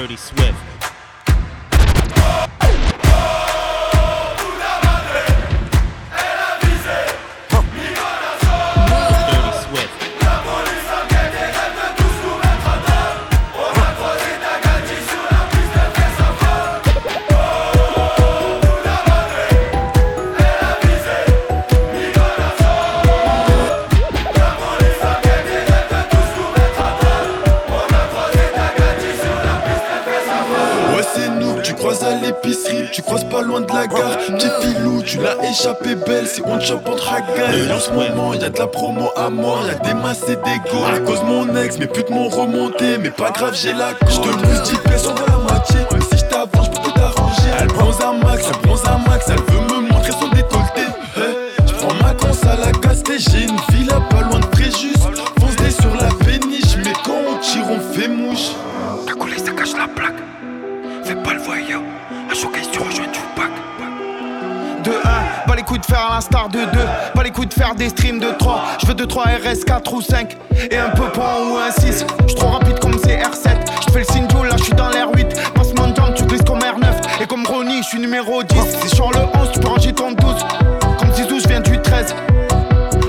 Dirty Swift. Filou, tu l'as échappé belle, si on chope entre hagas Et en ce moment, y'a de la promo à mort, y'a des masses et des go À cause mon ex, mes putes m'ont remonté, mais pas grave j'ai la cour J'te pousse 10 pièces, on va la moitié, mais si j't'avance, j'peux tout arranger. Elle bronze un coups de faire à l'instar de 2 Pas les coups de faire des streams de 3 Je veux 2, 3 RS, 4 ou 5 Et un peu point ou un 6 J'suis trop rapide comme CR7 J'fais le signe là j'suis dans l'air 8 Passe mon jump, tu glisses comme R9 Et comme Ronnie, j'suis numéro 10 Si sur le 11, tu peux ranger ton 12 Comme Zizou, j'viens du 13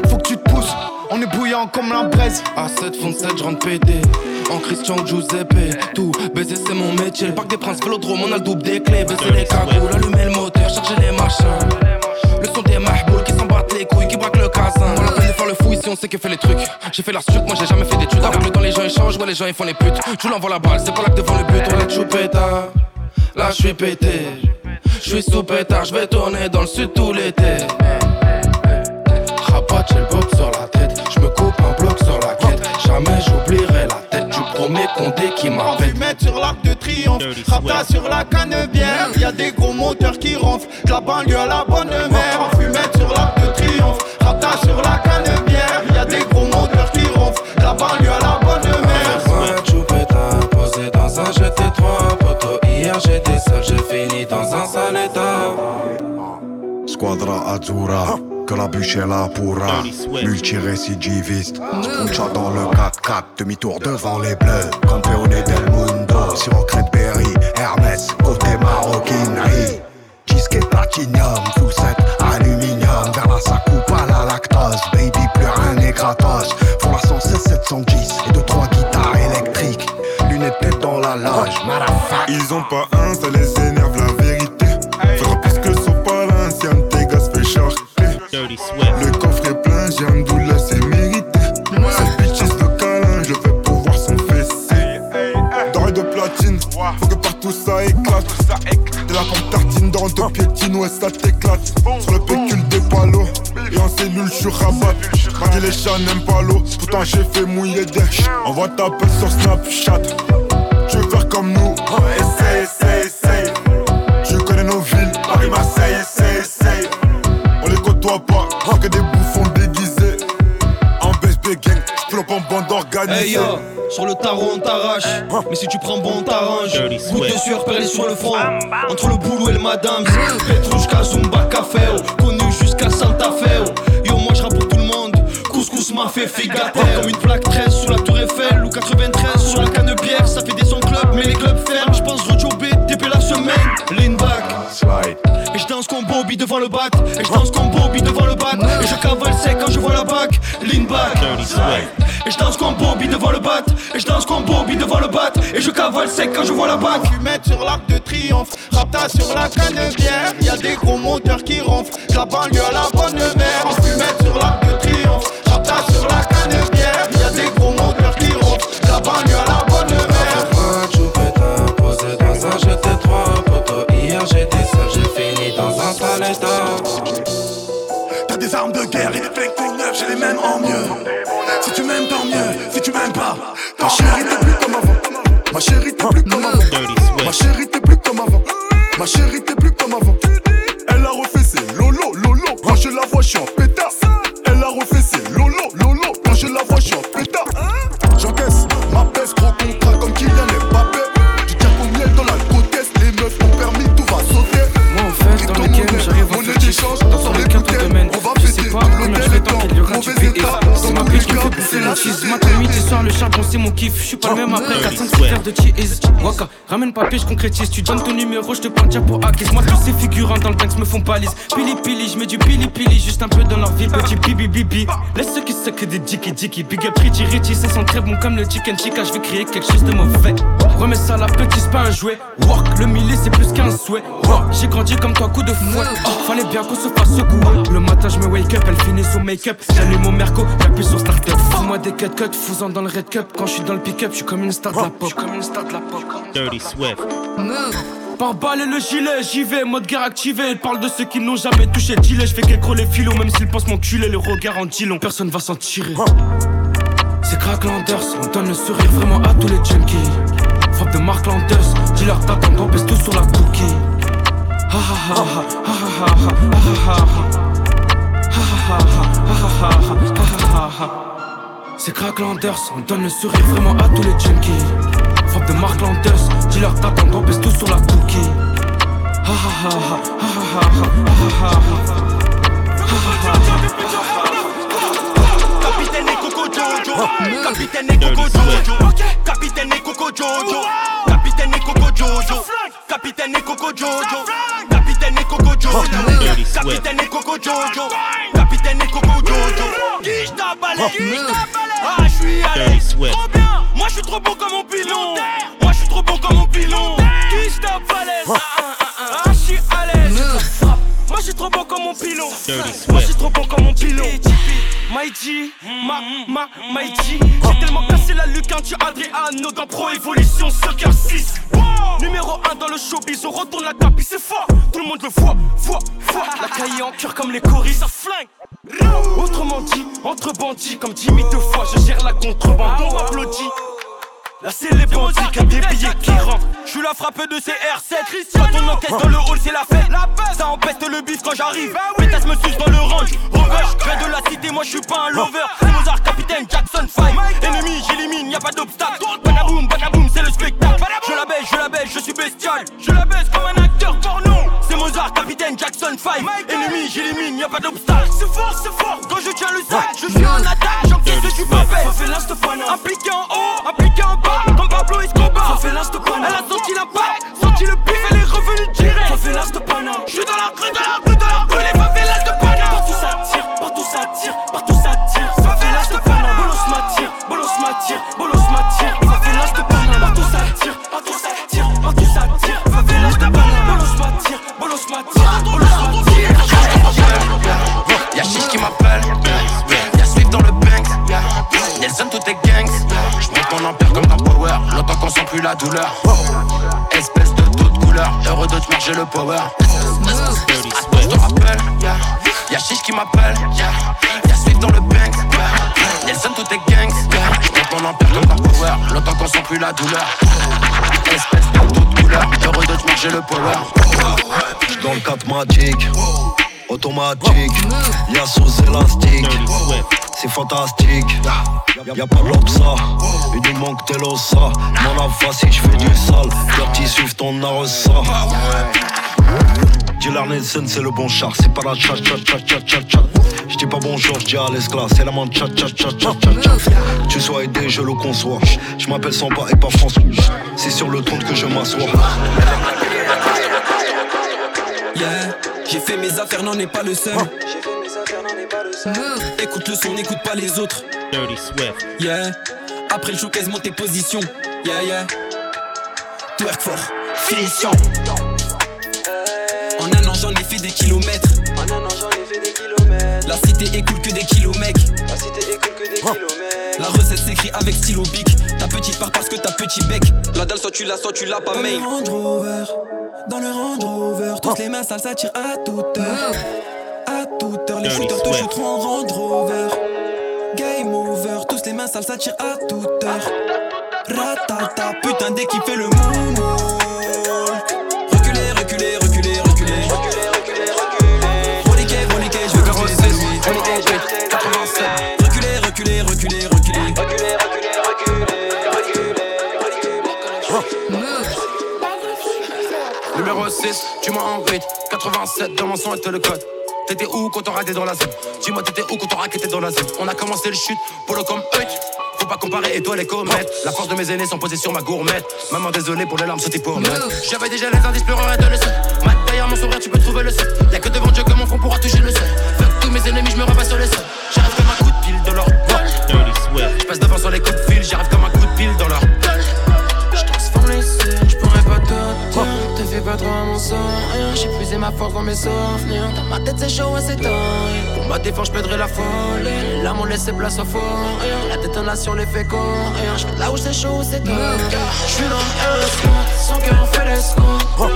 Faut que tu te pousses. On est bouillant comme la braise A7, fond 7, je rentre pété. En Christian Giuseppe, tout. Baiser c'est mon métier. Le parc des princes, vélodrome, on a le double des clés. Baisser les cagoules, allumer le moteur, charger les machins. Le son des mahboules qui s'en battent les couilles, qui braquent le casin. On a peine de faire le fou ici, on sait que fait les trucs. J'ai fait la suite, moi j'ai jamais fait d'études. Avec le temps, les gens échangent, ouais, les gens ils font les putes. Tu l'envoies la balle, c'est pas là que devant le but. On est choupeta, là je suis pété. Je suis sous pétard, je vais tourner dans le sud tout l'été. Rabat, j'ai le box sur la tête. Je me coupe un bloc sur la quête. Jamais j'oublierai la tête premier condé qui On m'appelle. fumette sur l'arc de triomphe. Rapta sur la canebière Y'a des gros moteurs qui ronflent De la banlieue à la bonne mère. On fumette sur l'arc de triomphe. Rapta sur la canebière Y'a des gros moteurs qui ronflent De la banlieue à la bonne mère. Choupeta, posé dans un GT3 Poto, hier j'étais seul, j'ai fini dans un sale état. Squadra Azzurra, que la bûche est là pourra. Dirty Swift. Multirécidiviste, Puncha dans le 4-4, demi-tour devant les bleus. Campeone del mundo, sur Berry, Hermès, côté maroquinerie. Disque platinum, full set, aluminium. Vers la sa coupe à la lactose, baby, plus rien n'est gratos. Pour la 116 710 et deux trois guitares électriques. Lunettes tête dans la loge. Ils ont pas un, ça les énerve la vérité. Ça éclate. De la pompe tartine, dans deux piétines, ouais, ça t'éclate. Sur le pécule des palos, et en cellule, je rabat. Les chats n'aiment pas l'eau, pourtant j'ai fait mouiller des. Envoie ta pelle sur Snapchat. Tu veux faire comme nous, essaye, essaye, essaye. Tu connais nos villes, Paris, Marseille, essaye, essaye. On les côtoie pas, que des bouffons organisée. Hey yo, sur le tarot on t'arrache, mais si tu prends bon on t'arrange. Goutte de sueur perlée sur le front, entre le boulot et le madame. Petrushka, Zumba, Café, oh. connu jusqu'à Santa Fe. oh. Yo, moi je pour tout le monde, couscous m'a fait figater. Comme une plaque 13 sous la tour Eiffel ou 93 sur la canne bière. Ça fait des sons club, mais les clubs ferment. Je pense Rojo B, TP la semaine, lean back. Slide. Et je danse comme Bobby devant le bat Et je danse comme Bobby devant le bat Et je cavale sec quand je vois la bac Lean back Swift. Et je danse comme Bobby devant le bat. Et je danse comme Bobby devant le bat. Et je cavale sec quand je vois la bac. Fumette sur l'arc de triomphe. Rapta sur la canebière Y'a des gros moteurs qui ronflent. La banlieue à la bonne mère. On fumette sur l'arc de triomphe. Rapta sur la canebière Y'a des gros moteurs qui ronflent. La banlieue à la bonne mère. Posé dans un GT3 Poto, hier j'étais seul, j'ai fini dans un sale état T'as des armes de guerre et des flingues tout neufs, j'ai les mêmes en mieux. Pas, ma chérie, ramène papier, j'concrétise. Tu donnes ton numéro, j'te prends déjà pour hacker. Moi, tous ces figurants dans le Banks me font palise. Pili pili, j'mets du pili pili, juste un peu dans leur vie. Petit bibi bibi. Laisse ceux qui suck des jiki jiki. Big up Richie Richie, ça sent très bon comme le chicken chica. J'vais créer quelque chose de mauvais. Remets ça à la petite, c'est pas un jouet. Work, le millier, c'est plus qu'un souhait. J'ai grandi comme toi, coup de fouet. Oh, fallait bien qu'on se fasse secouer. Le matin, j'me wake up, elle finit son make-up. J'allume mon merco, j'appuie sur start-up. Fous-moi des cut cut, fous-en dans le red cup. Quand j'suis dans le pick-up, j'suis comme une star de la pop. comme une star de la pop. Dirty Swift. Par balle et le gilet, j'y vais, mode guerre activé. Elle parle de ceux qui n'ont jamais touché le gilet. J'fais qu'écro les filos, même s'ils pensent m'enculer, le regard en dit long. Personne va s'en tirer. C'est Crack Landers, on donne le sourire vraiment à tous les junkies. Frappe de Mark Landers, dis-leur t'attends, on pèse tout sur la cookie. Ha ha ha ha ha ha ha ha ha ha ha ha ha ha ha ha ha ha c'est crack Landers. On donne le sourire vraiment à tous les junkies. Frappe de Mark Landers, dealer t'attends qu'on baisse tout sur la cookie. Ha ha ha ha ha ha ha ha Capitaine et Coco Jojo, oh, Capitaine et Coco Jojo, Capitaine et Coco Jojo, Capitaine et Coco Jojo, Capitaine et Coco Jojo. Capitaine et Coco Jojo Capitaine et Coco Jojo Capitaine et Coco Jojo Qui je t'abalais Ah je suis. Trop bien. Moi je suis trop bon comme mon pilon. Moi je suis trop bon comme mon pilon. Qui je t'abalais Ah je suis à l'aise. Moi je suis trop bon comme mon pilon. Moi je suis trop bon comme mon pilon Maïji, ma, ma, Maïji J'ai tellement cassé la lucarne, tu Adriano dans Pro Evolution Soccer 6 Numéro 1 dans le showbiz, on retourne la tapis, c'est fort. Tout le monde le voit, voit, voit. La cahier en cœur comme les coris, ça flingue. Autrement dit, entre bandits comme Jimmy deux fois Je gère la contrebande, on applaudit Là c'est les bandits qui a des billets qui rentrent. Je suis la frappe de ces R7 Quand on encaisse dans le hall c'est la fête. Ça empeste le bif quand j'arrive. Pétasse me suce dans le range. Rover, je de la cité, moi je suis pas un lover. C'est Mozart, capitaine, Jackson 5 Ennemi, j'élimine, y a pas d'obstacle. Badaboum, badaboum, douleur. Espèce de toute couleur, heureux de te marcher le power. Dirty Je te rappelle, y'a Chiche qui m'appelle, y'a Swift dans le bank, Nelson tout est gangs. J'monte mon empire comme dans Power, longtemps qu'on sent plus la douleur. Espèce de toute couleur, heureux de te marcher le power. Dans le 4 magique, automatique, y'a sous élastique. C'est fantastique. Y'a pas de l'obsa, il nous manque tel ossa. Mon avance si je fais du sale, dirty suivent ton arrosa. Dealer Nelson, c'est le bon char, c'est pas la chat chat chat chat chat chat. J'dis pas bonjour, j'dis à l'esclave, c'est la main chat chat chat chat chat. Tu sois aidé, je le conçois. J'm'appelle Samba et pas François. C'est sur le trône que je m'assois. Yeah, j'ai fait mes affaires, n'en est pas le seul. Écoute le son, n'écoute pas les autres. Dirty Swift. Yeah, après le showcase, monte tes positions. Yeah, yeah. Twerk fort, finition. En un an, j'en ai fait des kilomètres. En un an j'en ai fait des kilomètres. La cité écoule que des kilos, mec. La cité écoule que des kilomètres. La recette s'écrit avec stylo bic. Ta petite part parce que t'as petit bec. La dalle, soit tu l'as, soit tu l'as pas, Dans mec. le Range Rover, dans le Range Rover, tous les mains sales ça tire à toute heure. Les shooters tout shooteront en round rover Game over. Tous les mains sales s'attirent à toute heure. Rattata, putain d'équipe, fais le moule. Reculez, reculez, reculez, reculez. reculer, K, Ronnie K, je vais te faire 88. Ronnie K, je vais te faire 87. Reculez, reculez, reculez, reculer. Reculez, reculez, reculer. Numéro 6, tu m'as en 87, dans mon son, elle te le code. T'étais où quand on raté dans la zone Dis-moi t'étais où quand on raquettait dans la zone On a commencé le chute, pour le comme œil Faut pas comparer étoiles et comètes. La force de mes aînés sont posées sur ma gourmette. Maman, désolé pour les larmes sautées pour mettre. J'avais déjà les indices, le seul. Mat derrière mon sourire, tu peux trouver le seul. Y'a que devant Dieu que mon front pourra toucher le sol. Fuck tous mes ennemis, je me rabats sur les sols. J'arrive comme un coup de pile dans leur Swift. Je passe devant sur les coups de fil, j'arrive comme un coup de pile dans leur rien J'ai puisé ma force dans mes souvenirs. Dans ma tête c'est chaud et c'est temps Pour ma défense je la folie. Les larmes ont laissé place au fort La détonation les fait courir Je là où c'est chaud c'est tôt Je suis dans le spot, son cœur fait l'escompte.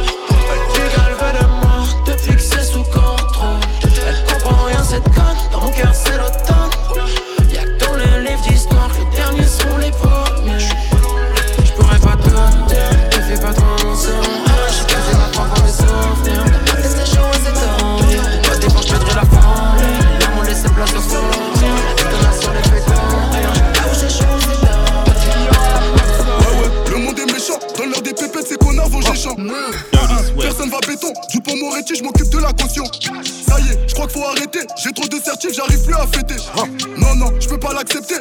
Du galve de mort depuis que c'est sous contrôle. Elle comprend rien cette conne, dans mon cœur c'est l'automne fêter. Non, non, je peux pas l'accepter.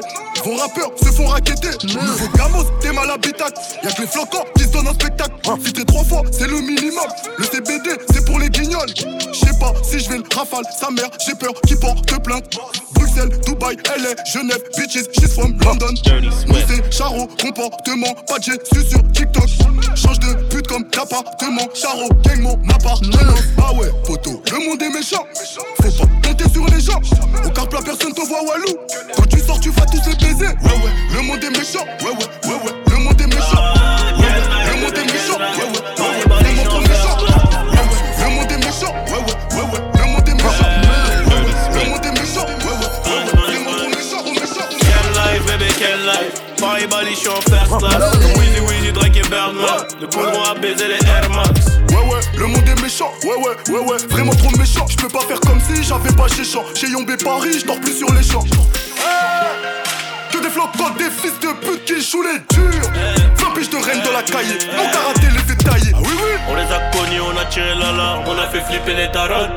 Vos rappeurs se font raqueter. Nouveau gamos, t'es mal habitacle. Y'a que les flocons qui se donnent un spectacle. Filtré trois fois, c'est le minimum. Le CBD, c'est pour les guignols. Je sais pas si je vais le rafale. Sa mère, j'ai peur qu'il porte plainte. Bruxelles, Dubaï, LA, Genève, bitches, she's from London. Nous c'est Charo, comportement, pas de suis sur TikTok. Change de pute comme d'appartement. Charo, gang mon appartement. Ah ouais, poteau, le monde est méchant. Ouais ouais, ouais vraiment trop méchant. Je peux pas faire comme si j'avais pas chez champ. Chez Yombé Paris, je dors plus sur les champs. Que des flocons, des fils de pute qui jouent les durs. 20 piges de reine de la cahier, mon karaté les fait tailler. Ah oui oui, On les a connus, on a tiré l'alarme, on a fait flipper les tarotes.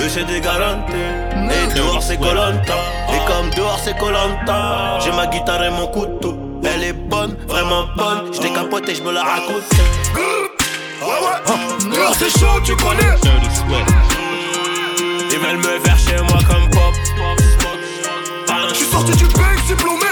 Eux c'est des garanties. Et dehors c'est Colanta. Et comme dehors c'est Colanta, j'ai ma guitare et mon couteau. Elle est bonne, vraiment bonne. Je capoté, je me la raconte. Dehors c'est chaud, tu connais. Ils veulent me faire chez moi comme pop. Je suis sorti du bec diplômé.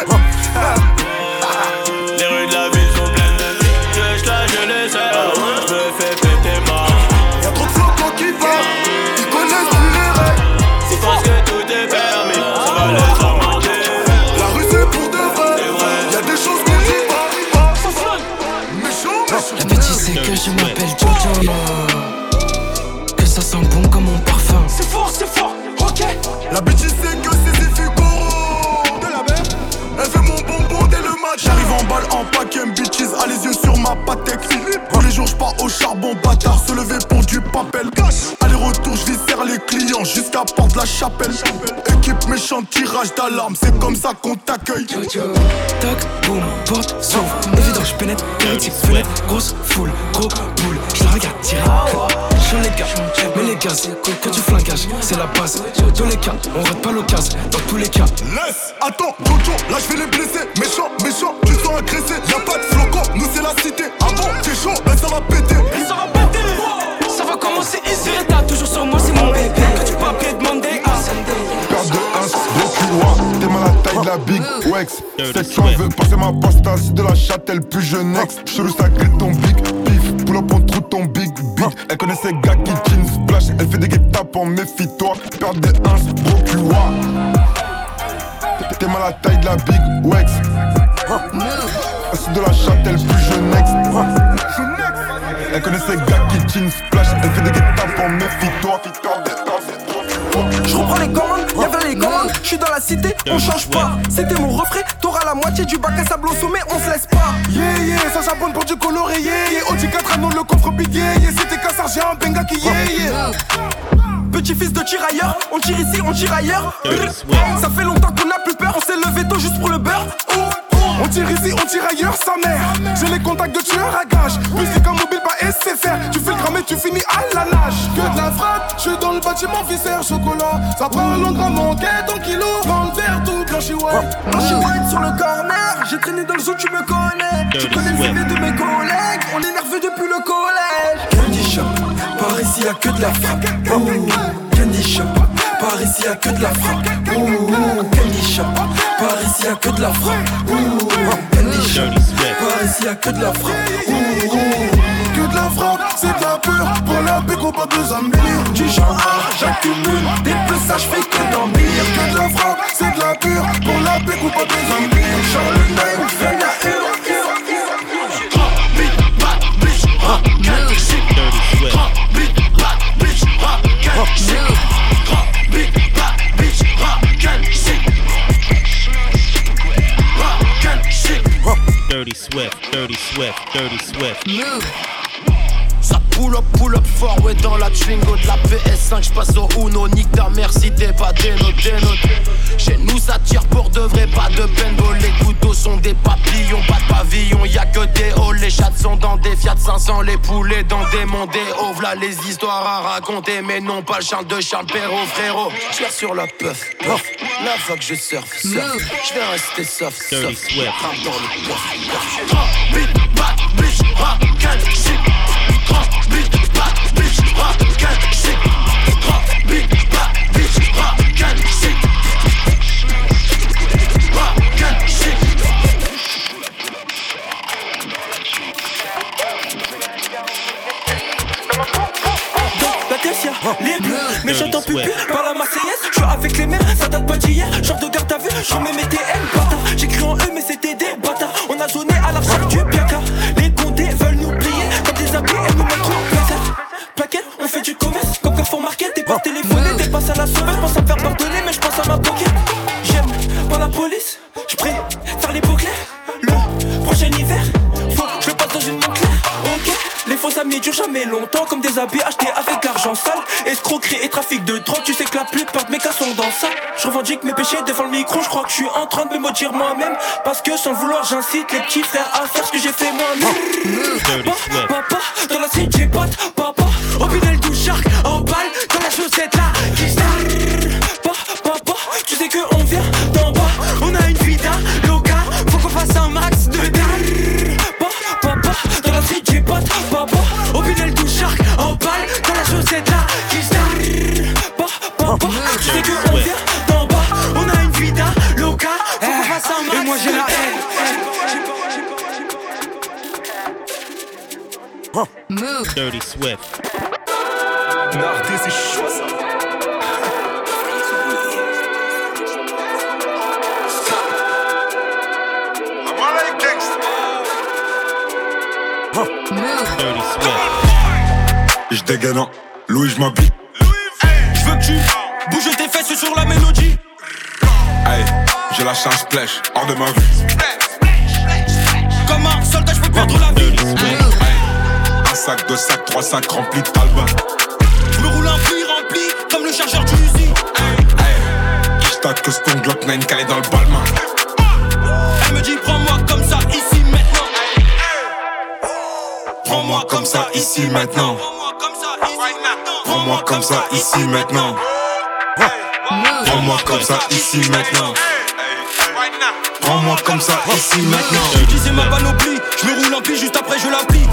Bâtard Se lever pour du papel. Aller retour je viscère les clients Jusqu'à porte la chapelle. Équipe méchante tirage d'alarme C'est comme ça qu'on t'accueille. Toc, boum, porte, s'ouvre Évident, je pénètre, hérétique, fenêtre Grosse foule, gros boule. Je la regarde tirer. Je les gars, mais les gaz Quand tu flingages, c'est la base. Dans tous les cas, on rate pas l'occasion Dans tous les cas. Laisse, attends, Jojo, là je vais les blesser. Méchant, méchant, tu sens agressé. Y'a pas de flocon, nous c'est la cité la big Wex. Section veut passer ma pasta, c'est de la châtelle, plus je next. Chelou sacré ton big pif, pull up on trouve ton big beat. Elle connaît ces gars qui jeans splash, elle fait des guet-tapes en méfie-toi. Paire de 1, gros culois. T'es mal à la taille de la big Wex. C'est de la châtelle, plus je next. Elle connaît ces gars qui jeans splash, elle fait des guet-tapes en méfie-toi. Je reprends les commandes, je suis dans la cité, on change pas. C'était mon refrain, t'auras la moitié du bac à sable au sommet, on se laisse pas. Yeah yeah, ça charbonne pour du coloré, yeah yeah. Audi 4 anneaux, le coffre big yeah yeah. C'était qu'un sergent, un benga qui yeah yeah. Petit fils de tirailleur, on tire ici, on tire ailleurs. Ça fait longtemps qu'on a plus peur, on s'est levé tôt juste pour le beurre. On tire ici, on tire ailleurs, sa mère. J'ai les contacts de tueurs à gage. Musique en mobile, Tu fais le cramé, tu finis à la nage. Que de la frappe, je suis dans le bâtiment viscère chocolat. Ça parle en grammes, en quête en kilo. Dans le verre, tout blanchi, ouais. J'ai white sur le corner, j'ai traîné dans le zoo, tu me connais. Tu connais le CV de mes collègues, on est nerveux depuis le collège. Candy shop, par ici y'a que de la frappe. Oh, candy shop, par ici y'a que de la frappe. Oh, candy shop, par ici y'a que de la frappe. Oh, candy shop, par ici y'a que de la frappe. Oh, C'est de la Pour la pas de Du genre A, j'accumule Des plus ça, j'fais que Que de la c'est de la pure Pour la pas de Charles Nine, fais la Dirty Swift, Dirty Swift, Dirty Swift. Ça pull up, pull up fort, ouais, dans la Twingo de la PS5, j'passe au Uno, nique ta mère si t'es pas dénote. Chez nous, ça tire pour de vrai, pas de paintball. Les couteaux sont des papillons, pas de pavillon, y a que des halls. Les chats sont dans des Fiat 500, les poulets dans des mondes, des hauts. V'là les histoires à raconter, mais non pas le chant de Charles Perrault, frérot. J'tire sur la puff, puff. La fois que je surfe, surfe. J'vais rester soft, soft. Dans le puff, puff. Swift. Je dégaine en Louis, je m'habille. Je veux que tu bouges tes fesses sur la mélodie. Hey, j'ai lâché un splash hors de ma vue. Comme un soldat, je peux perdre la vie. Hey, un sac, deux sacs, trois sacs remplis de talbin. Je me roule un puits rempli comme le chargeur du Uzi. Hey, j't'atte que ce ton Glock 9 calé dans le balmain. Elle me dit prends-moi comme ça ici maintenant. Prends-moi comme ça ici maintenant. Prends-moi comme ça ici maintenant. Prends-moi comme ça ici maintenant. Prends-moi comme ça ici maintenant. J'utilisais ma panoplie, je me roule un pli juste après je la plie.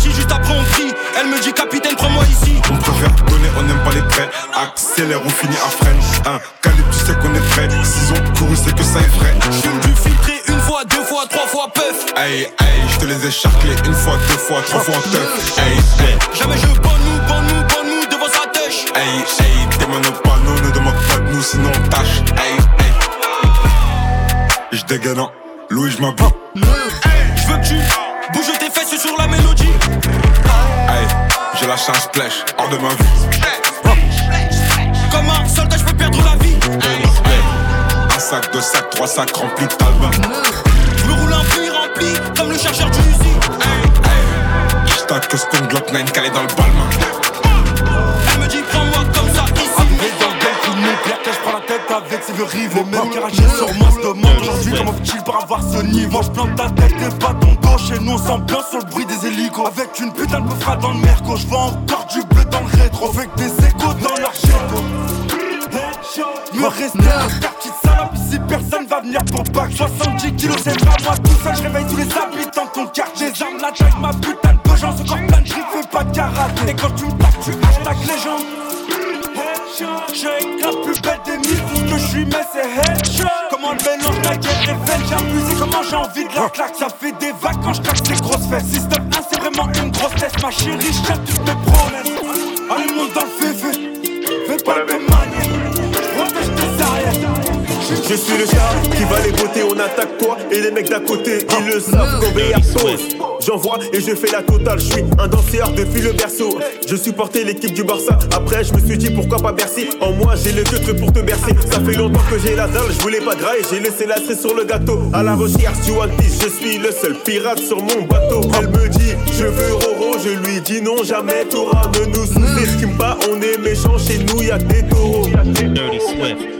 Juste après on prie. Elle me dit capitaine prends-moi ici. On préfère donner, on n'aime pas les traits. Accélère, on finit à freine. Un calibre, tu sais qu'on est prêt. S'ils ont couru, c'est que ça est frais. Fume du filtré une fois, deux fois, trois fois puff. Hey, hey, je te les ai charclés une fois, deux fois, trois fois teuf. Hey, hey, Jamais je bonne nous, bonne nous, bonne nous devant sa tèche. hey, hey, tes mains au panneau, ne demande pas de nous, sinon on tâche. Hey, hey. Je dégaine en Louis, je m'habille. Je veux que tu j'ai lâché un splash hors de ma vue. Comme un soldat, je peux perdre la vie. Un sac, deux sacs, trois sacs remplis de talbin. Je me roule un puits rempli comme le chargeur du Uzi. J't'atte que ce ton Glock 9 calé dans le balmain. Elle me dit prends-moi comme ça ici. Dans le nucléaire, je prends la tête avec ses vieux rivaux. Même qui rachètent sur moi se comment fait-il pour avoir ce niveau. Je plante ta tête et pas ton dos. Chez nous, on s'ambiance sur le bruit des hélicos. Avec une putain de meufra dans le merco. Je vois encore du bleu dans le rétro. Avec des échos dans leur géco. Me rester un quartier de salope ici personne va venir pour bac 70 kilos c'est pas moi tout seul je réveille tous les habitants de ton quartier Des armes la taille ma putain de gens encore plein de fais pas de karaté Et quand tu me tapes tu hashtag légende J'ai la plus belle des mille Tout ce que je suis mais c'est headshot Comment le la comment j'ai envie de la claque Ça fait des vagues quand je claque ces grosses fesses. Système 1 c'est vraiment une grosse tête Ma chérie je tiens toutes mes promesses. Allez monte dans le févé Fais pas de manière. Protège tes arrières. Je suis le gars qui va les botter, on attaque toi et les mecs d'à côté, ils le savent. BR pose. J'envoie et je fais la totale, je suis un danseur depuis le berceau. Je supportais l'équipe du Barça, après je me suis dit pourquoi pas Bercy? En moi j'ai le truc pour te bercer. Ça fait longtemps que j'ai la dalle, je voulais pas grailler, j'ai laissé la cerise sur le gâteau. À la recherche du One Piece, je suis le seul pirate sur mon bateau. Elle me dit je veux Roro, je lui dis non jamais Torah ne nous sous-estime pas, on est méchants chez nous, y'a des taureaux. Dirty Swift.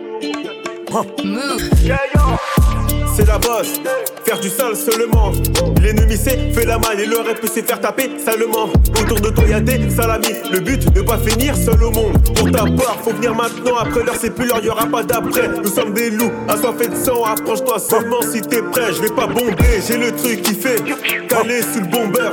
C'est la bosse, faire du sale seulement. L'ennemi sait, fait la malle et le rêve peut faire taper salement. Autour de toi y'a des salamis, le but ne pas finir seul au monde. Pour ta part, faut venir maintenant, après l'heure c'est plus l'heure, y'aura pas d'après. Nous sommes des loups, assoiffés de sang, approche-toi seulement si t'es prêt. Je vais pas bomber, j'ai le truc qui fait caler sous le bomber.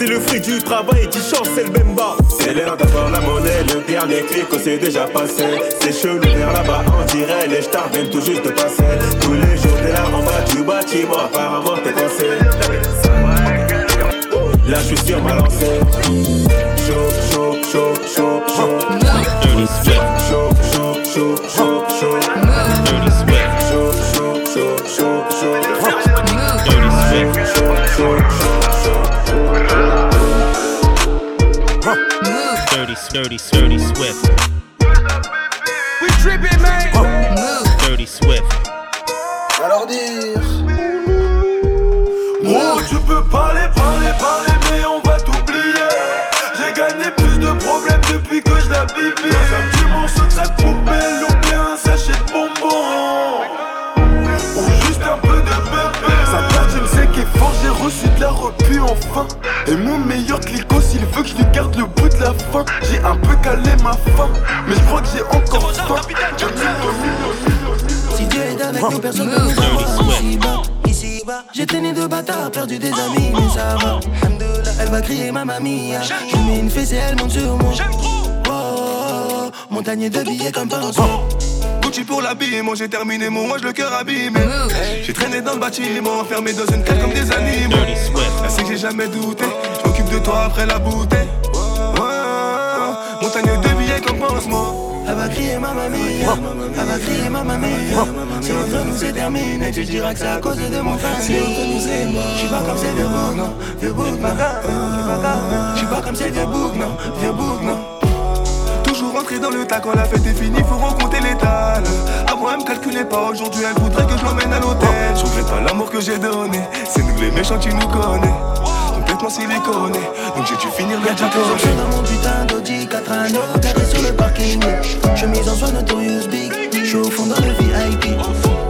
C'est le fruit du travail qui chante, c'est le même bas. C'est l'heure d'avoir la monnaie, le dernier clic, c'est déjà passé. C'est chelou vers là-bas, on dirait les stars viennent tout juste de passer. Tous les jours, t'es là en bas du bâtiment, apparemment t'es coincé. Là, je suis sur ma lancée. Chaud, chaud, chaud, chaud, chaud. Dirty Swift. Chaud, chaud, chaud, chaud, chaud. Dirty Swift. Chaud, chaud, chaud, chaud, chaud. Dirty, dirty, dirty Swift. We tripping man. Dirty Swift. Alors dire. Oh tu peux parler, parler, parler mais on va t'oublier. J'ai gagné plus de problèmes depuis que je la bibé Dans un petit morceau de sa poubelle ou bien un sachet de bonbons Sa platine c'est qui est fort, j'ai reçu de la repu enfin Et mon meilleur clico s'il veut que je lui garde le bout de la fin J'ai un peu calé ma faim Mais je crois que j'ai encore faim Si Dieu est avec nous, personne ne nous fera ici-bas. Ici-bas, j'étais né de bâtard, perdu des amis, mais ça va. Elle va crier ma mamie. Je lui mets une fesse et elle monte sur moi. Oh, oh, oh, montagne de billets comme par. Gucci pour l'habillement, j'ai terminé mon moi le cœur abîmé. J'ai traîné dans le bâtiment, enfermé dans une cage comme des animaux. Sait que j'ai jamais douté, je m'occupe de toi après la bouteille. Montagne de billets comme pansement. Elle va crier ma mamie, elle va crier ma mamie. Si entre nous c'est terminé, tu diras que c'est à cause de mon frère. Si entre nous c'est mort, je suis pas comme ces vieux boucs, non, vieux boucs, non. Je suis pas comme ces vieux boucs, non, vieux boucs, non. Toujours rentré dans le tas. Quand la fête est finie, faut recompter l'étal. Avant elle me calculait pas, aujourd'hui elle voudrait que je l'emmène à l'hôtel. Je regrette pas l'amour que j'ai donné, c'est nous les méchants qui nous connaissent. Complètement siliconé, donc j'ai dû finir déjà que je suis dans mon putain d'Audi 4 anneaux Garé sur le parking. Chemise en soie notorious big. Je suis au fond dans le VIP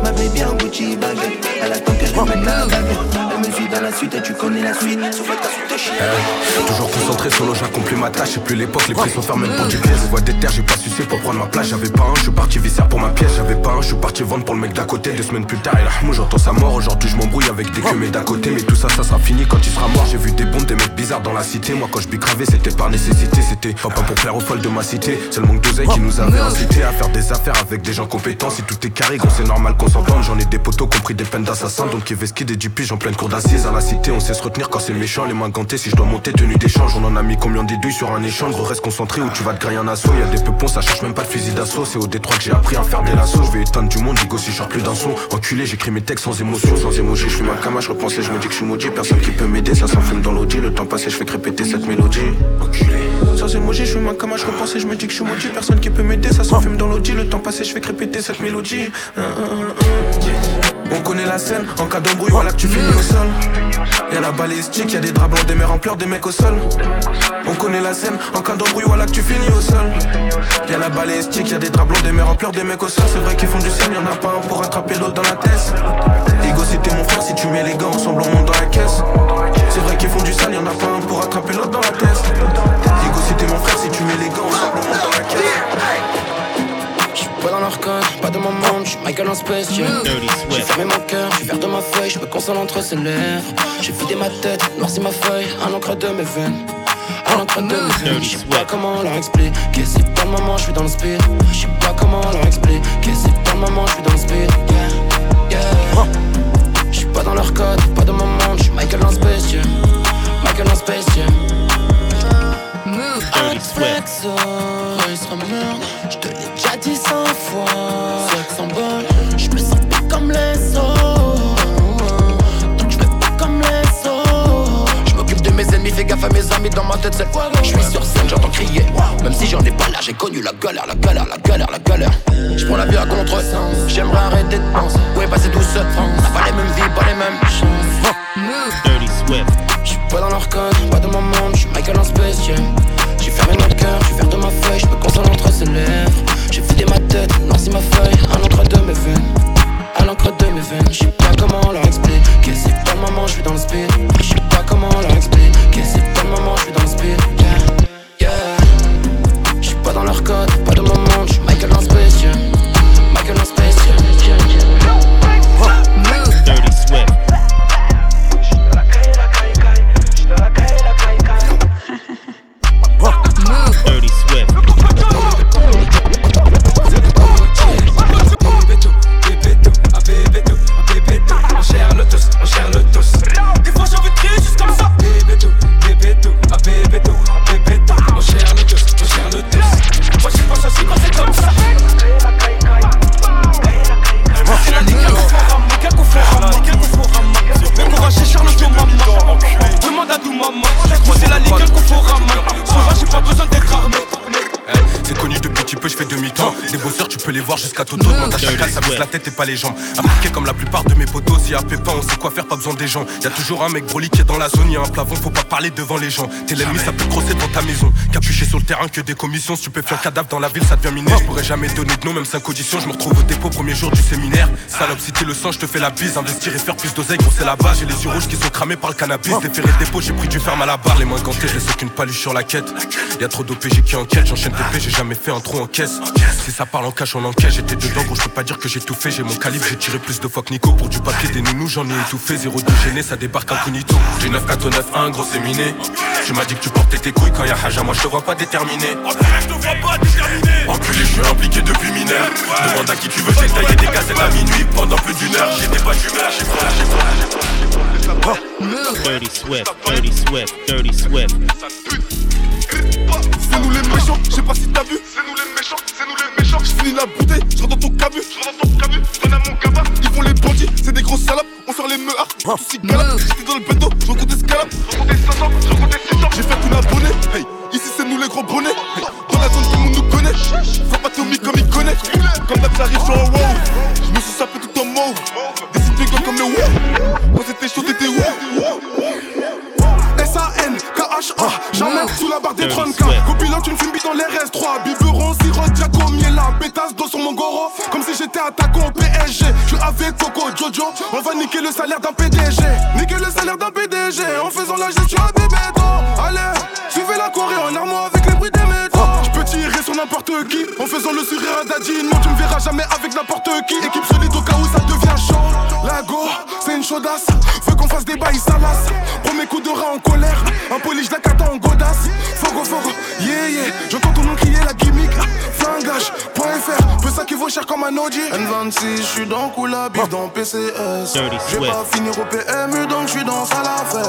Ma baby en Gucci bag Elle attend que je lui mette la bague Elle me suit dans la suite et tu connais la suite Souffle ta suite de chien Eh, Toujours concentré sur l'eau, j'accomplis ma tâche. Et plus l'époque, les prix sont fermés pour du pièce. Je vois des terres, j'ai pas sucé pour prendre ma place. J'avais pas un, je suis parti visser pour ma pièce. J'avais pas un, je suis parti vendre pour le mec d'à côté. Deux semaines plus tard, il a j'entends sa mort. Aujourd'hui, je m'embrouille avec des mais d'à côté. Mais tout ça, ça sera fini quand il sera mort. J'ai vu des bombes, des mecs bizarres dans la cité. Moi, quand je bicravais, c'était par nécessité. C'était pas pour plaire aux folles de ma cité. C'est le manque d'oseille qui nous avait incité à faire des affaires avec des gens compétents. Si tout est carré, gros, c'est normal qu'on J'en ai des poteaux compris des peines d'assassins. Donc, Keveski, des dupiges en pleine cour d'assises. À la cité, on sait se retenir quand c'est méchant. Les mains gantées, si je dois monter, tenue d'échange. On en a mis combien des douilles sur un échange. Reste concentré ou tu vas te griller un assaut. Y'a des peupons, ça cherche même pas de fusil d'assaut. C'est au détroit que j'ai appris à faire des lassos. Je vais éteindre du monde, digo si je plus d'un son. Enculé, j'écris mes textes sans émotion, sans émoji. Je suis ma cama, je repensais, je me dis que je suis maudit. Personne qui peut m'aider, ça s'enfume dans l'audi. Le temps passé, je fais que répéter cette mélodie. Enculé. Sans émoji, je suis ma cama, je repensais, je me dis que je suis maudit. Personne qui peut m'aider, ça s'enfume dans l'audi. Le temps passé, je fais que répéter cette mélodie. On connaît la scène, en cas d'embrouille, voilà que tu finis au sol. Y'a la balistique, y'a des draps blancs, des mères en pleurs, des mecs au sol. On connaît la scène, en cas d'embrouille, voilà que tu finis au sol. Y'a la balistique, y'a des draps blancs, des mères en pleurs, des mecs au sol. C'est vrai qu'ils font du scène, y'en a pas un pour attraper l'autre dans la tête. Ego, c'était mon frère, si tu mets les gants ensemble, on monte dans la caisse. C'est vrai qu'ils font du sale, y'en a pas un pour attraper l'autre dans la tête. Ego, c'était mon frère, si tu mets les gants ensemble, on monte dans la caisse. Michael en space. J'ai fermé mon cœur, j'ai vert de ma feuille, je me console entre ses lèvres. J'ai vidé ma tête, noirci ma feuille, à l'encre de mes veines. À l'encre de mes veines, je sais pas comment leur expliquer. C'est pas le moment, je suis dans le speed. Je sais pas comment leur expliquer. C'est pas le moment, je suis dans le speed. Yeah, yeah. Je suis pas dans leur code, pas de mon monde, je suis Michael en space jam. Michael en space jam. Alex Flexo, Royce Rameur, je te l'ai déjà dit cent fois. Sex symbole, je me sens pas comme les autres. Donc je vais pas comme les autres. Je m'occupe de mes ennemis, fais gaffe à mes amis dans ma tête, c'est Je suis sur scène, j'entends crier. Même si j'en ai pas là, j'ai connu la galère, la galère, la galère, la galère. Je prends la vie à contre-sens, j'aimerais arrêter de penser. Où est passé tout ce temps On n'a pas les mêmes vies, pas les mêmes. Tête, noirci ma feuille, les jambes. Besoin des gens. Y'a toujours un mec broli qui est dans la zone, y'a un plafond, faut pas parler devant les gens. T'es l'ennemi, ça peut crosser devant ta maison. Capuché sur le terrain que des commissions, si tu peux faire un cadavre dans la ville, ça devient miné. Je pourrais jamais donner de nom, même sans condition. Je me retrouve au dépôt, premier jour du séminaire. Salope, si t'es le sang, je te fais la bise. Investir et faire plus d'oseille, gros, c'est la base. J'ai les yeux rouges qui sont cramés par le cannabis. Déféré de dépôt, j'ai pris du ferme à la barre. Les mains gantées, je laisse aucune paluche sur la quête. Y'a trop d'OPG qui enquête, j'enchaîne TP, j'ai jamais fait un trou en caisse. Si ça parle en cash, on encaisse. J'étais dedans, gros, je peux pas dire que j'ai tout fait. J'ai mon calibre, j'ai tiré plus de fois que Nico. Pour du papier, des nounous, j'en ai étouffé. Zéro de gêné, ça débarque incognito. J'ai 9 4 9 1 gros, c'est. Tu m'as dit que tu portais tes couilles quand y'a Haja, moi je te vois pas déterminé. Je te vois pas déterminé. Enculé, je suis impliqué depuis mineur. Demande à qui tu veux, j'ai taillé des cassettes à minuit pendant plus d'une heure. J'étais pas d'humeur, j'ai pas, j'ai pas, j'ai pas, j'ai pas. Dirty Swift. Dirty Swift. C'est nous les méchants, je sais pas si t'as vu. C'est nous les méchants, c'est nous les méchants. Je finis la bouteille, je dans ton cabu. Je dans ton cabu, donne à mon cabas. Ils font les bandits, c'est des grosses salopes. On sort les meurs, tous si galop. J'étais dans le bédo, je rencontre escalade. Je rencontre 500, je rencontre 600. J'ai fait qu'une abonnée. Hey, ici c'est nous les gros bonnets. Hey, dans la zone, tout le monde nous connaît. Faut pas Tommy comme il connaît. Comme d'hab, j'arrive, je suis en wow. H1 ah, sous la barre des euh, 30K Copilote une fumée dans les RS3 Biberon, sirop, Giacomi et la pétasse d'eau sur mongoro. Comme si j'étais attaquant au PSG Je suis avec Coco Jojo. On va niquer le salaire d'un PDG Niquer le salaire d'un PDG En faisant la gestion à bébé Allez. N'importe qui. En faisant le sourire à Daddy Non, tu me verras jamais avec n'importe qui. Équipe solide au cas où ça devient chaud. La go, c'est une chaudasse. Veux qu'on fasse des bails salaces. Premier coup de rat en colère. Un poli, je la cata en godasse. Fogo, fogo, yeah, yeah. J'entends ton nom crier la gimmick Flingage.fr Peu ça qui vaut cher comme un Audi. N26, je suis dans Koula, bif dans PCS Je vais pas finir au PMU donc je suis dans ça l'affaire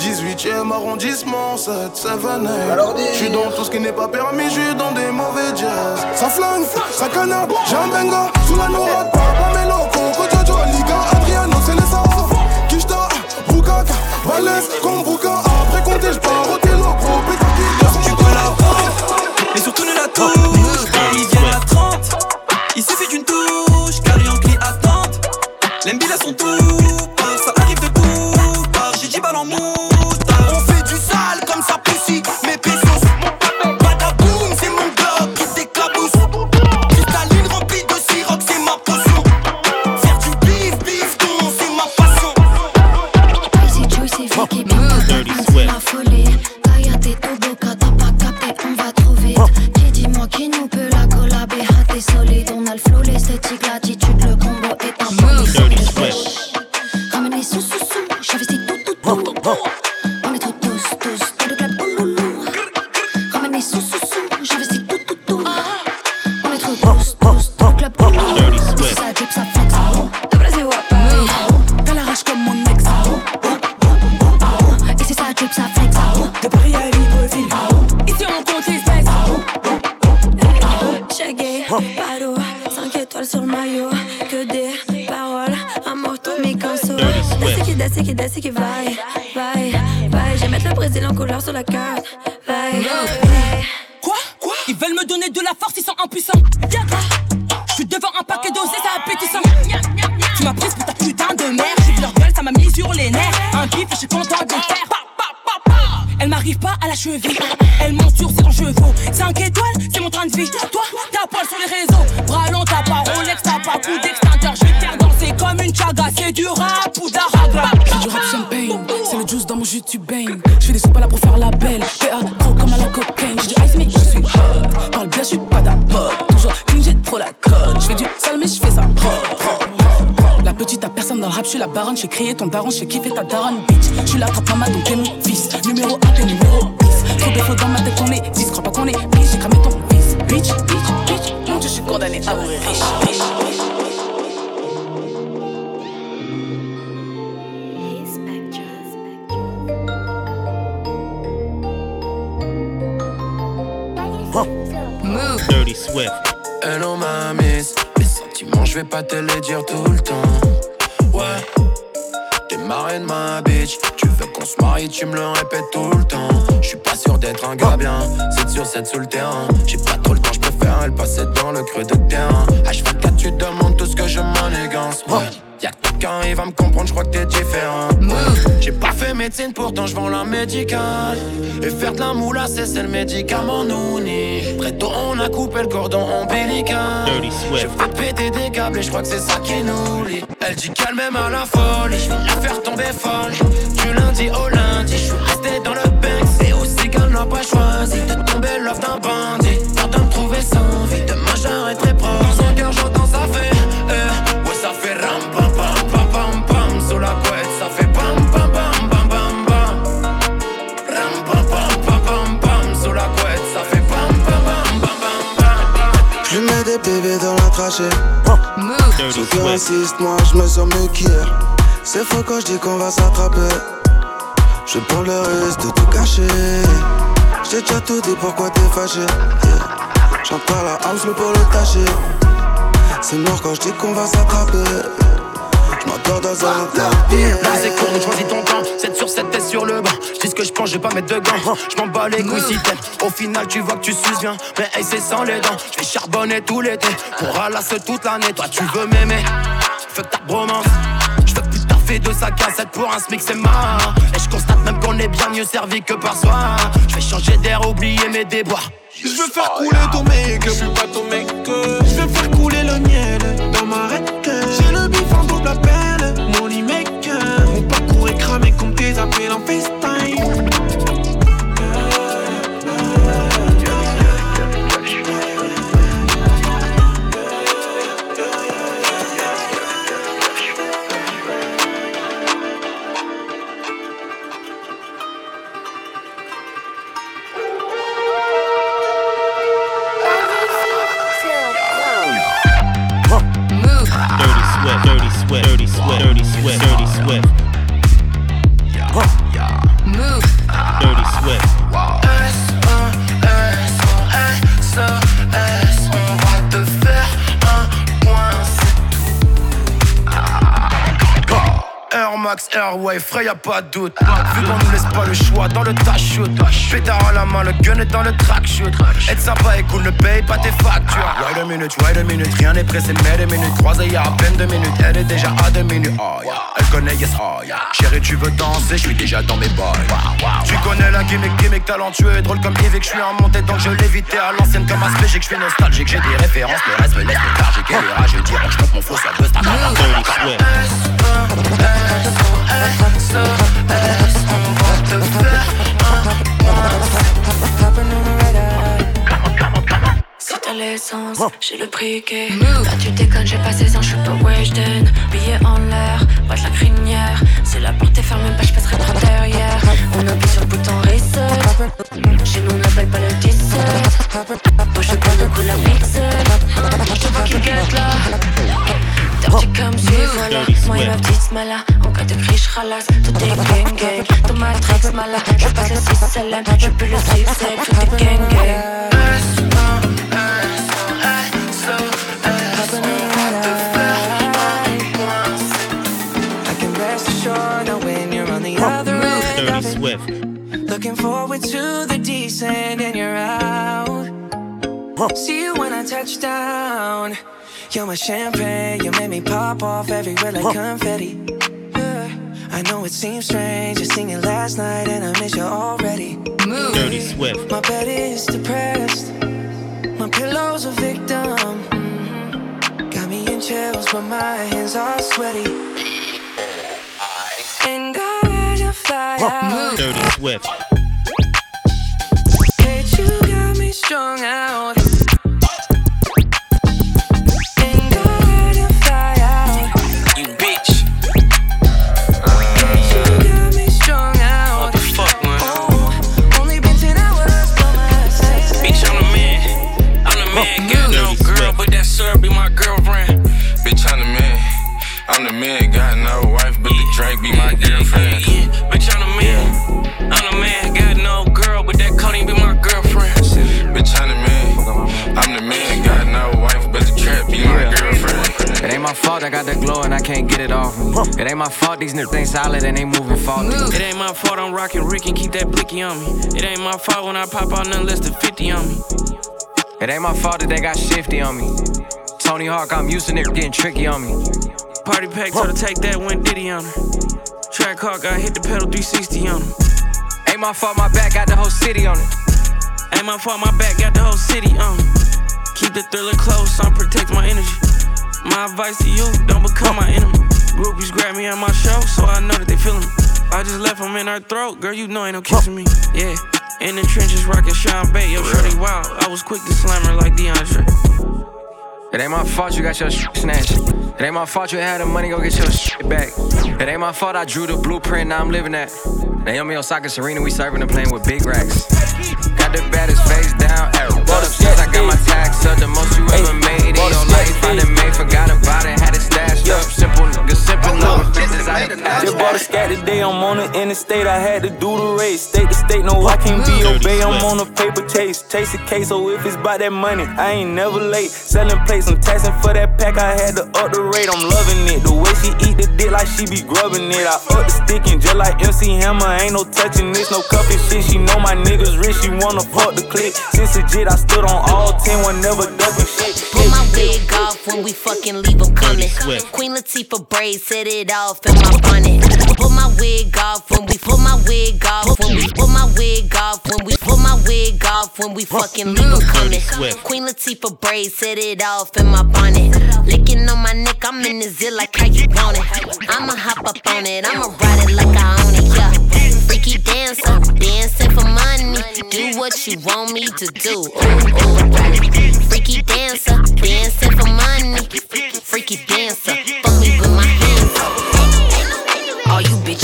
18ème arrondissement, 7, 7, 8 Je suis dans tout ce qui n'est pas permis, je suis dans des mauvais jazz. Ça flingue, ça canard, j'ai un benga Sous la nourade, papa mes locaux Kojojo, Liga, Adriano, c'est les savants Kishta, Bukaka, Balès, comme Buka Après compter, j'pars au Ooh. Elle m'arrive pas à la cheville. Elle monte sur ses chevaux. 5 étoiles, c'est mon train de vie. Toi, t'as poil sur les réseaux. Bras long, t'as pas Rolex, t'as pas coup d'extincteur. Je vais faire comme une chaga. C'est du rap ou d'aragra. J'ai du rap champagne, c'est le juice dans mon jus, tu baignes. Je fais des soupes là pour faire la belle. PA, gros comme à la cocaine. J'ai du ice, mais je suis hot. Parle bien, je suis pas d'apôtre. Toujours clean, j'ai trop la cote. Je fais du sale, mais je fais ça. La petite à personne dans le rap, je suis la baronne. J'ai crié ton daron, j'ai kiffé ta daronne, bitch. Je suis la trappe donc t'es mon fils. Numéro 1, t'es numéro 10. Trop défaut dans ma tête, on est 10. Crois pas qu'on est riche, j'ai cramé ton fils. Bitch, bitch, bitch. Mon dieu, je suis condamné à mourir riche, riche, riche. Dirty Swift. Hello ma miss, les sentiments je vais pas te les dire tout le temps. Ouais, t'es marraine ma bitch, tu veux marie, tu me le répètes tout le temps. Je suis pas sûr d'être un gars bien, 7 sur 7 sous le terrain. J'ai pas trop le temps, je préfère elle passer dans le creux de terrain. H24 tu demandes tout ce que je m'enégance. Ouais. Y'a quelqu'un, il va me comprendre, je crois que t'es différent. J'ai pas fait médecine, pourtant je vends la médicale. Et faire de la moula, c'est le médicament nouni. Très tôt, on a coupé le cordon ombilical. Dirty Je fais péter des câbles et je crois que c'est ça qui nous lie. Elle dit qu'elle m'aime à la folie, je vais la faire tomber folle. Du lundi au lundi, je suis resté dans le bank. C'est aussi qu'elle n'a pas choisi de tomber l'offre d'un bandit. Dirty Ceux qui insistent, moi je me sens mieux qu'hier. C'est faux quand je dis qu'on va s'attraper. Je prends le risque de tout cacher. J'ai déjà tout dit, pourquoi t'es fâché? Yeah. J'entends la house, le pour le tâcher. C'est mort quand je dis qu'on va s'attraper. Dans un tapis. Là c'est con, choisis ton camp. 7 sur 7 t'es sur le banc. Je dis ce que je pense, je vais pas mettre de gants. Je m'en bats les couilles si t'aimes. Au final tu vois que tu suces bien. Mais hey c'est sans les dents. Je vais charbonner tout l'été Pour ralasser toute l'année. Toi tu veux m'aimer? Fuck ta bromance. Je veux plus taffer de sa cassette pour un smic c'est marrant Et je constate même qu'on est bien mieux servi que par soi. Je vais changer d'air, oublier mes déboires. Je veux faire couler ton make-up, je suis pas ton make-up. Je veux faire couler le miel cramé comme tes appels en FaceTime. Max, Airway, frais y'a pas de doute. Vu qu'on nous laisse pas le choix dans le dash shoot. Pétard à la main, le gun est dans le track shoot. Être sympa et cool, ne paye pas tes factures. Wait a minute, wait a minute, rien n'est pressé, mais des minutes. Croisé y'a à peine deux minutes, elle est déjà à deux minutes. Oh yeah, elle connaît yes, oh yeah. Chérie, tu veux danser, je suis déjà dans mes boys. Tu connais la gimmick, gimmick talentueux et drôle comme Yves, que je suis un monté donc je l'évitais à l'ancienne comme aspect, j'ai que je suis nostalgique, j'ai des références, le reste me laisse léthargique et les rats, je dirais, je compte mon faux, ça buzz, ta L'essence, j'ai le briquet. Là tu déconnes, j'ai pas 16 ans, je suis pas Weshden. Billet en l'air, pas de la crinière. Si la porte est fermée, bah j'passerai par derrière. On appuie sur le bouton reset. Chez nous on appelle pas le 17. Moi je prends de coup la mixette. Je vois qu'il guette là. Dirty comme suis, voilà. Moi et ma petite smala. En cas de cri, j'ralasse. Tout est gang gang. Dans ma tricks, mala. Je passe le 6 LM. Je pue le 6 Tout est gang gang. I can rest assured that on the other end Dirty of it, Swift. Looking forward to the descent and you're out. See you when I touch down. You're my champagne, you make me pop off everywhere like confetti. Yeah. I know it seems strange, just singing last night and I miss you already. Move. Dirty Swift. My bed is depressed, my pillow's a victim. Mhm. Got me in chills, but my hands are sweaty. And I just fly out. Dirty Swift. Bitch, you got me strung out. These niggas ain't solid and they moving faulty. It ain't my fault I'm rocking Rick and keep that blicky on me. It ain't my fault when I pop out nothing less than 50 on me. It ain't my fault that they got shifty on me. Tony Hawk, I'm used to niggas getting tricky on me. Party pack told to take that when Diddy on her. Track Hawk, I hit the pedal 360 on him. Ain't my fault my back got the whole city on it. Ain't my fault my back got the whole city on me. Keep the thriller close, I'm protect my energy. My advice to you, don't become my enemy. Groupies grab me at my show, so I know that they feeling me. I just left them in her throat, girl, you know ain't no kissing me. Yeah, in the trenches, rockin' Sean Bay, yo, shorty wild. I was quick to slam her like DeAndre. It ain't my fault you got your shit snatched. It ain't my fault you had the money, go get your shit back. It ain't my fault I drew the blueprint, now I'm living that. Naomi Osaka, Serena, we serving and playing with big racks. Got the baddest face down, arrow. What up, since I got my tax up, the most you ever made in your life. I done made, forgot about it, had it stashed up. Simple nigga, simple number business, I done passed Just bought a scat today, I'm on the interstate. I had to do the race. State to state, no, I can't be obey. I'm on a paper chase. Chase a case, so if it's about that money, I ain't never late. Selling plates, I'm taxing for that pack. I had to up the rate, I'm loving it. The way she eat the dick like she be grubbing it. I up the stick and just like MC Hammer, ain't no touching this, no cuffing shit. She know my niggas rich, she wanna fuck the clip. Since legit, I stood on all 10, one never ducking shit. Pull my wig off when we fucking leave leave 'em coming. Queen Latifah braids, set it off in my bonnet. Pull my wig off when we pull my wig off when we pull my wig off when we pull my wig off when we fucking leave 'em coming. Queen Latifah braids, set it off in my bonnet. Licking on my neck, I'm in the zit like how you want it. I'ma hop up on it, I'ma ride it like I own it, yeah. Freaky dancer, dancing for money. Do what you want me to do. Ooh, ooh. Freaky dancer, dancing for money. Freaky dancer, fuck me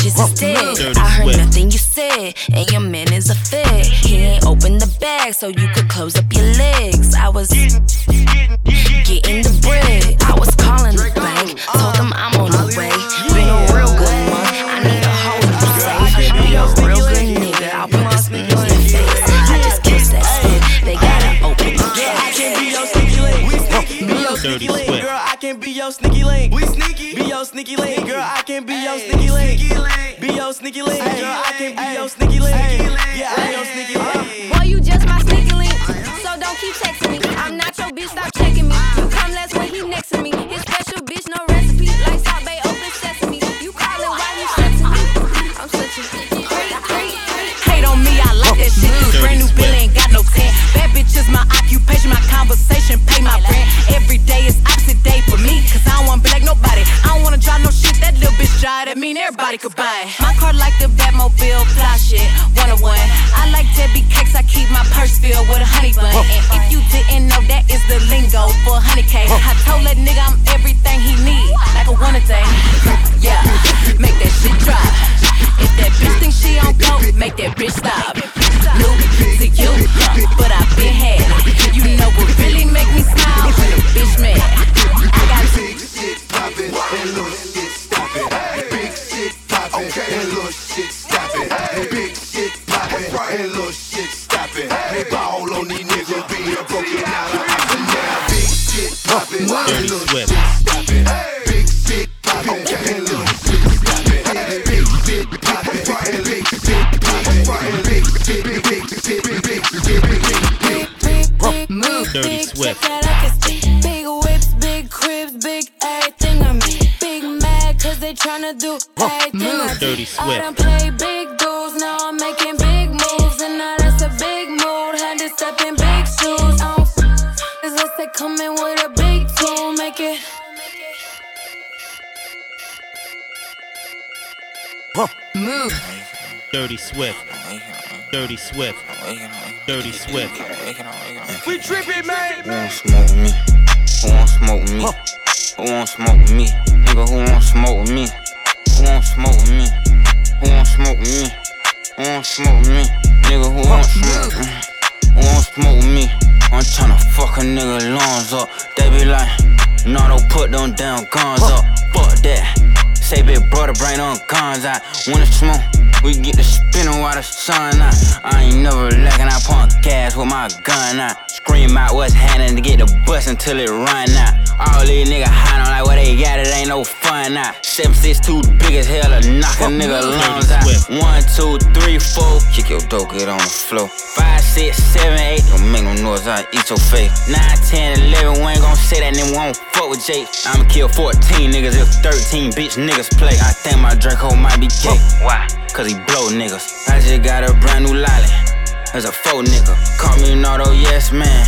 bitches is dead. I heard nothing you said, and your man is a fed. He ain't open the bag so you could close up your legs. I was getting the bread. I was calling the bank, uh, told them I'm on the way. Been a real good month. I need a whole new safe. Be a real good nigga. I'll put this in your face. I just kissed that stick. They gotta open the I can be your sneaky link. Be your sneaky link, girl. I can be your sneaky link. We sneaky. Be your sneaky link, girl. I can sneaky link, girl. I can be your sneaky link. Yeah, I'm your sneaky link. Boy, you just my sneaky link. So don't keep texting me. I'm not your bitch, stop checking me. You come last when he next to me. His drive, that mean everybody could buy it. My car like the Batmobile, fly shit, one on one. I like Debbie cakes, I keep my purse filled with a honey bun. And if you didn't know, that is the lingo for honey cake. I told that nigga I'm everything he need, like a one a day. Yeah, make that shit drop. If that bitch think she on coke, make that bitch stop. Dirty Swift. Dirty Swift. Dirty Swift. We tripping, man. Who want smoke with me? Who want smoke with me? Who want smoke with me? Nigga, who want smoke with me? Who want smoke with me? Who want smoke with me? Who want smoke with me? Nigga, who want smoke with me? Who want smoke with me? I'm tryna fuck a nigga lungs up. They be like, nah, don't put them damn guns up. Fuck that. Say big brother, bring them guns out. When it's smoke, we get the spinning while the sun out. I ain't never lacking, I pump gas with my gun out. Scream out what's happening to get the bus until it run out. All these niggas hiding like what they got, it ain't no fun out. Seven six two big as hell to knock a nigga lungs out. One, two, three, four, kick your dope, get on the floor. Five, six, seven, eight, don't make no noise, I eat your face. Nine, ten, eleven, we ain't gon' say that, then we won't fuck with Jake. I'ma kill 14 niggas if 13 bitch niggas play. I think my drink Draco might be gay. Why? Cause he blow niggas. I just got a brand new lolly. As a faux nigga. Call me an auto yes man.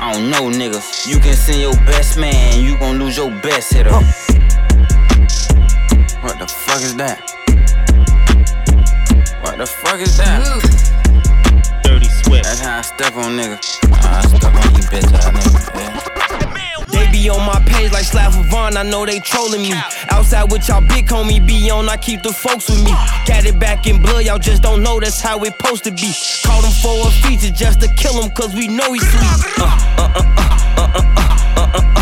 I don't know niggas. You can send your best man, you gon' lose your best hitter. What the fuck is that? What the fuck is that? Dirty Swift. That's how I step on niggas. I step on you bitch ass niggas. Yeah. Be on my page like Slav Vaughn, I know they trolling me. Outside with y'all big homie be on, I keep the folks with me. Got it back in blood, y'all just don't know that's how it supposed to be. Called him for a feature just to kill him, cause we know he's sweet. Uh, uh, uh, uh, uh, uh, uh, uh, uh, uh, uh,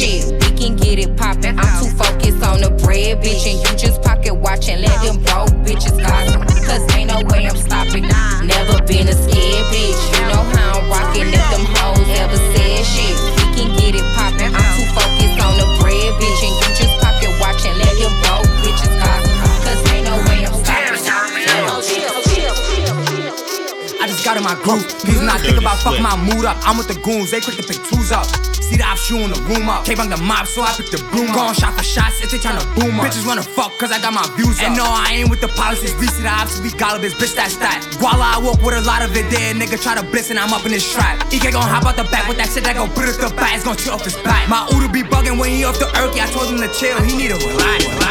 shit. We can get it poppin'. I'm too focused on the bread, bitch. And you just pocket watchin'. Let them broke bitches gossip. Cause ain't no way I'm stopping. Never been a scared bitch. You know how I'm rockin' if them hoes ever said shit. We can get it poppin'. I'm too focused on the bread, bitch. And you just pocket watchin'. Let them broke bitches gossip. Cause ain't no way I'm stopping. I just got in my groove. Please not think about fucking my mood up. I'm with the goons, they quick to pick twos up. See the option in the room up. K bang the mob, so I pick the broom up. Going shot for shots if they tryna boom up. Bitches wanna fuck, cause I got my views up. And no, I ain't with the policies. We see the ops, we gullible, bitch, that's that. While I walk with a lot of it there. Nigga try to blitz and I'm up in his trap. EK gon' hop out the back with that shit that gon' put to the back. It's gon' chill off his back. My Udo be bugging when he off the earthy. I told him to chill, he need to relax, relax.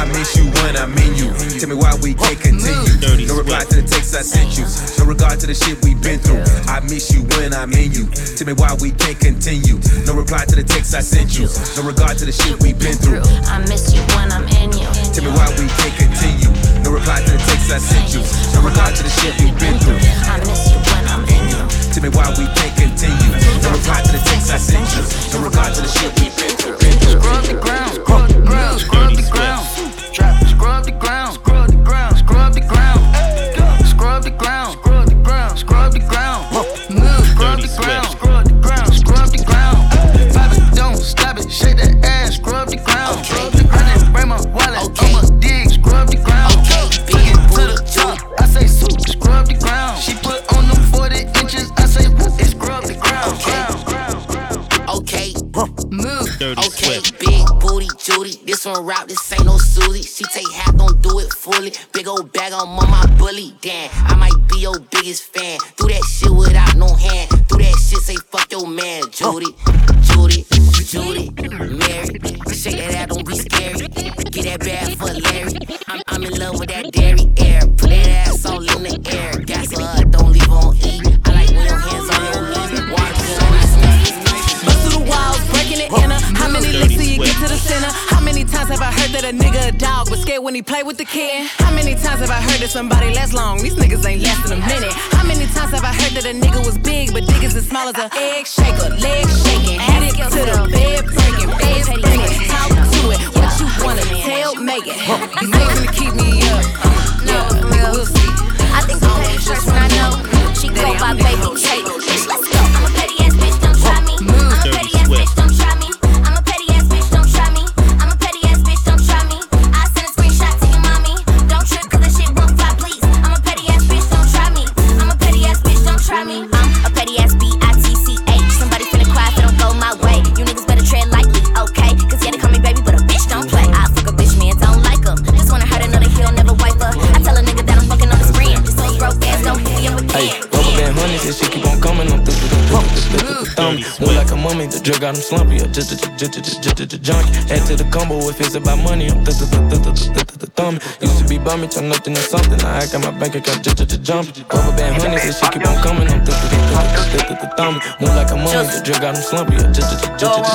I miss you when I'm in you. Tell me why we can't continue. No reply to the text I sent you. No regard to the shit we been through. I miss you when I'm in you. Tell me why we can't continue. No reply to the text I sent you. No regard to the shit we been through. I miss you when I'm in you. Tell me why we can't continue. No reply to the text I sent you. No regard to the shit we been through. I miss you when I'm in you. Tell me why we can't continue. No reply to the text I sent you. No regard to the shit we been through. Scrub the ground, scrub the ground, scrub This one this ain't no Susie. She take half, don't do it fully. Big old bag, I'm on my bully. Damn, I might be your biggest fan. Do that shit without no hand. Do that shit, say fuck your man, Judy. Judy, Judy, Mary. Shake that ass, don't be scary. Get that bag for Larry. I'm, I'm in love with that dairy air. Put that ass all in the air. Head when he play with the kid. How many times have I heard that somebody lasts long? These niggas ain't lasting a minute. How many times have I heard that a nigga was big, but dick is as small as a egg shaker, leg shaking, dick to the bed breaking, bed breaking, talk to it. What you wanna tell Megan? These niggas gonna keep me up. No, nigga, we'll see. I think the petty person I know, she go by baby Kate. Bitch, let's Drill drug got him slumpy, just a junkie. Add to the combo if it's about money, I'm thumbing. Used to be bummy, turn nothing to something. I act at my bank account, just a jump. Rubber band honey, this shit keep on coming, I'm thumbing. Move like a mummy, the drug got him slumpy, just a junkie.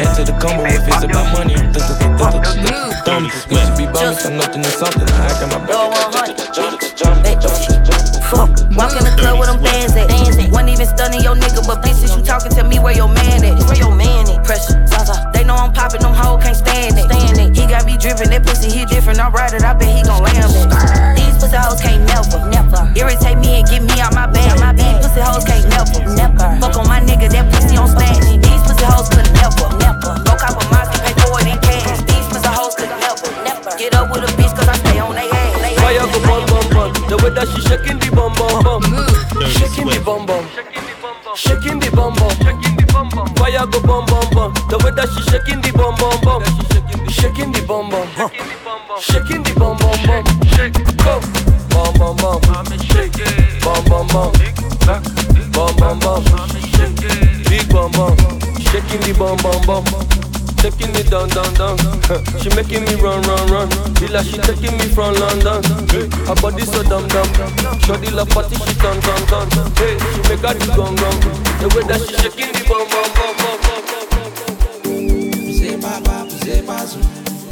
Add to the combo if it's about money, I'm thumbing. Used to be bummy, turn nothing to something. I act at my bank account, just a jump. Fuck, walk in the club with them bands at. Wasn't even stunning your nigga, but talking to me where your man at? Where your man at? Pressure, Zaza. They know I'm popping, them hoes can't stand it. Stand it. He got me dripping, that pussy he different. I'm right it, I bet he Fire go bum bum bum. The way that she shaking the bum bum bum. Shaking the bum bum. Shaking the bum bum bum. Go. Bum bum bum. Bum bum bum. Bum bum bum. Big bum bum. Shaking the bum bum bum. Taking it down, down, down. she making me run, run, run. Feel like she taking me from London. Her body so dumb, dumb. Shorty love party, she turn, turn, turn. Hey, she make her do gong, gong. The way that she shaking the bum, bum, bum, bum, bum,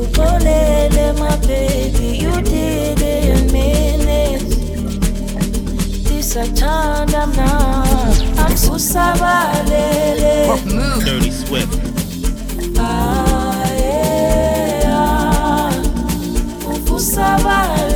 My baby, you did it in minutes. This a time I'm not. I'm so sabalele. Move. Dirty Swift. Ah, yeah. Ufu sabalele.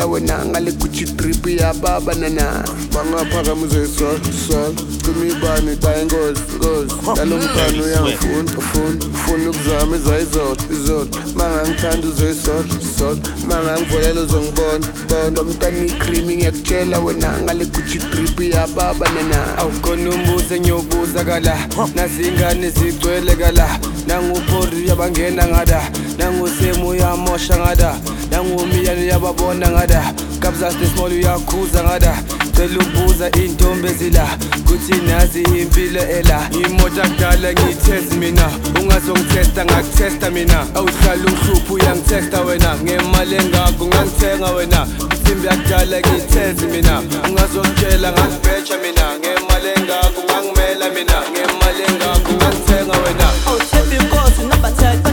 la wena ngale gucci trip ya baba nana. Bangaphakamiseswa swa kumibani bayingozi ngozi yalo mfana uyangifuna ufuna ufuna ukuzama izayizoda izoda mangangithanda uzoyisoda soda mangangivolela uzongibona bona. Mntana icrimi ngiyakutshela wena ngale gucci trip ya baba nana. Awukhona umbuzo engiyobuza kala. Nazingane zigcwele kala. Nanguporia bangena ngada. Nangusemu yamosha ngada. nangumiyani yababona ngada. Kabza small uyakhuza ngada. Cela ukubuza iy'ntombi ezila kuthi nazi impilo ela. Imoto akudala ngiyithezi mina. Ungazongithesta ngakuthesta mina. Awuhlala umhluphi uyangithesta wena. Ngemali engako ngangithenga wena. Insimbi yakudala ngiyithezi mina. Ungazokutshela ngakubheja mina. Ngemali engako ngangimela mina. Ngemali engako ngangithenga wena. Awuthembi inkosi number 10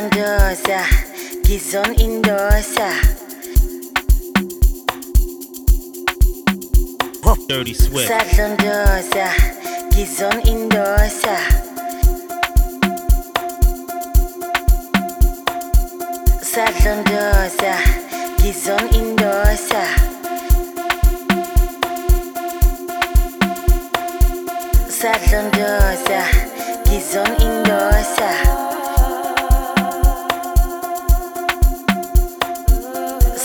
Sadlondosa, Gizon Indosa. Dirty Swift. Sadlondosa, Gizon Indosa. Sadlondosa, Gizon Indosa. Sadlondosa, Gizon Indosa.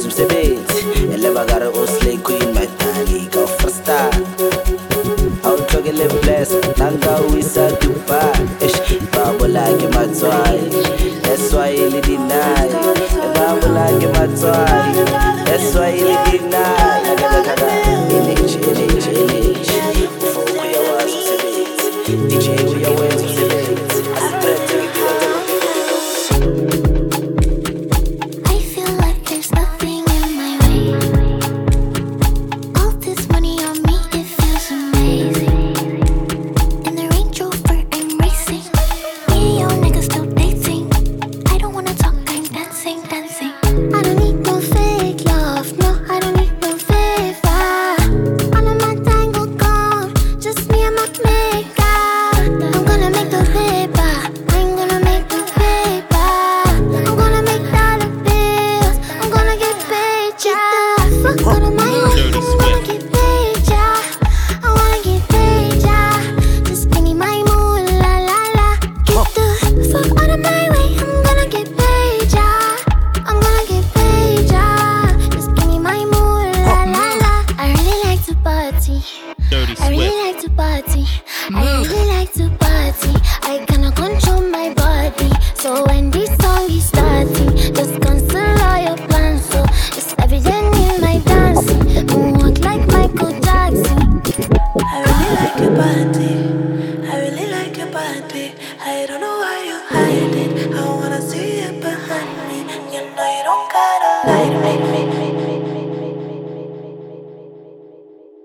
ukuthi umsebenzi. Elebakare oslay queen madalika ufristar awunhlokele bless nangawisa dubai. Esh babo lake matswayi eswayili dinayi babo lake matswayi eswayili dinayi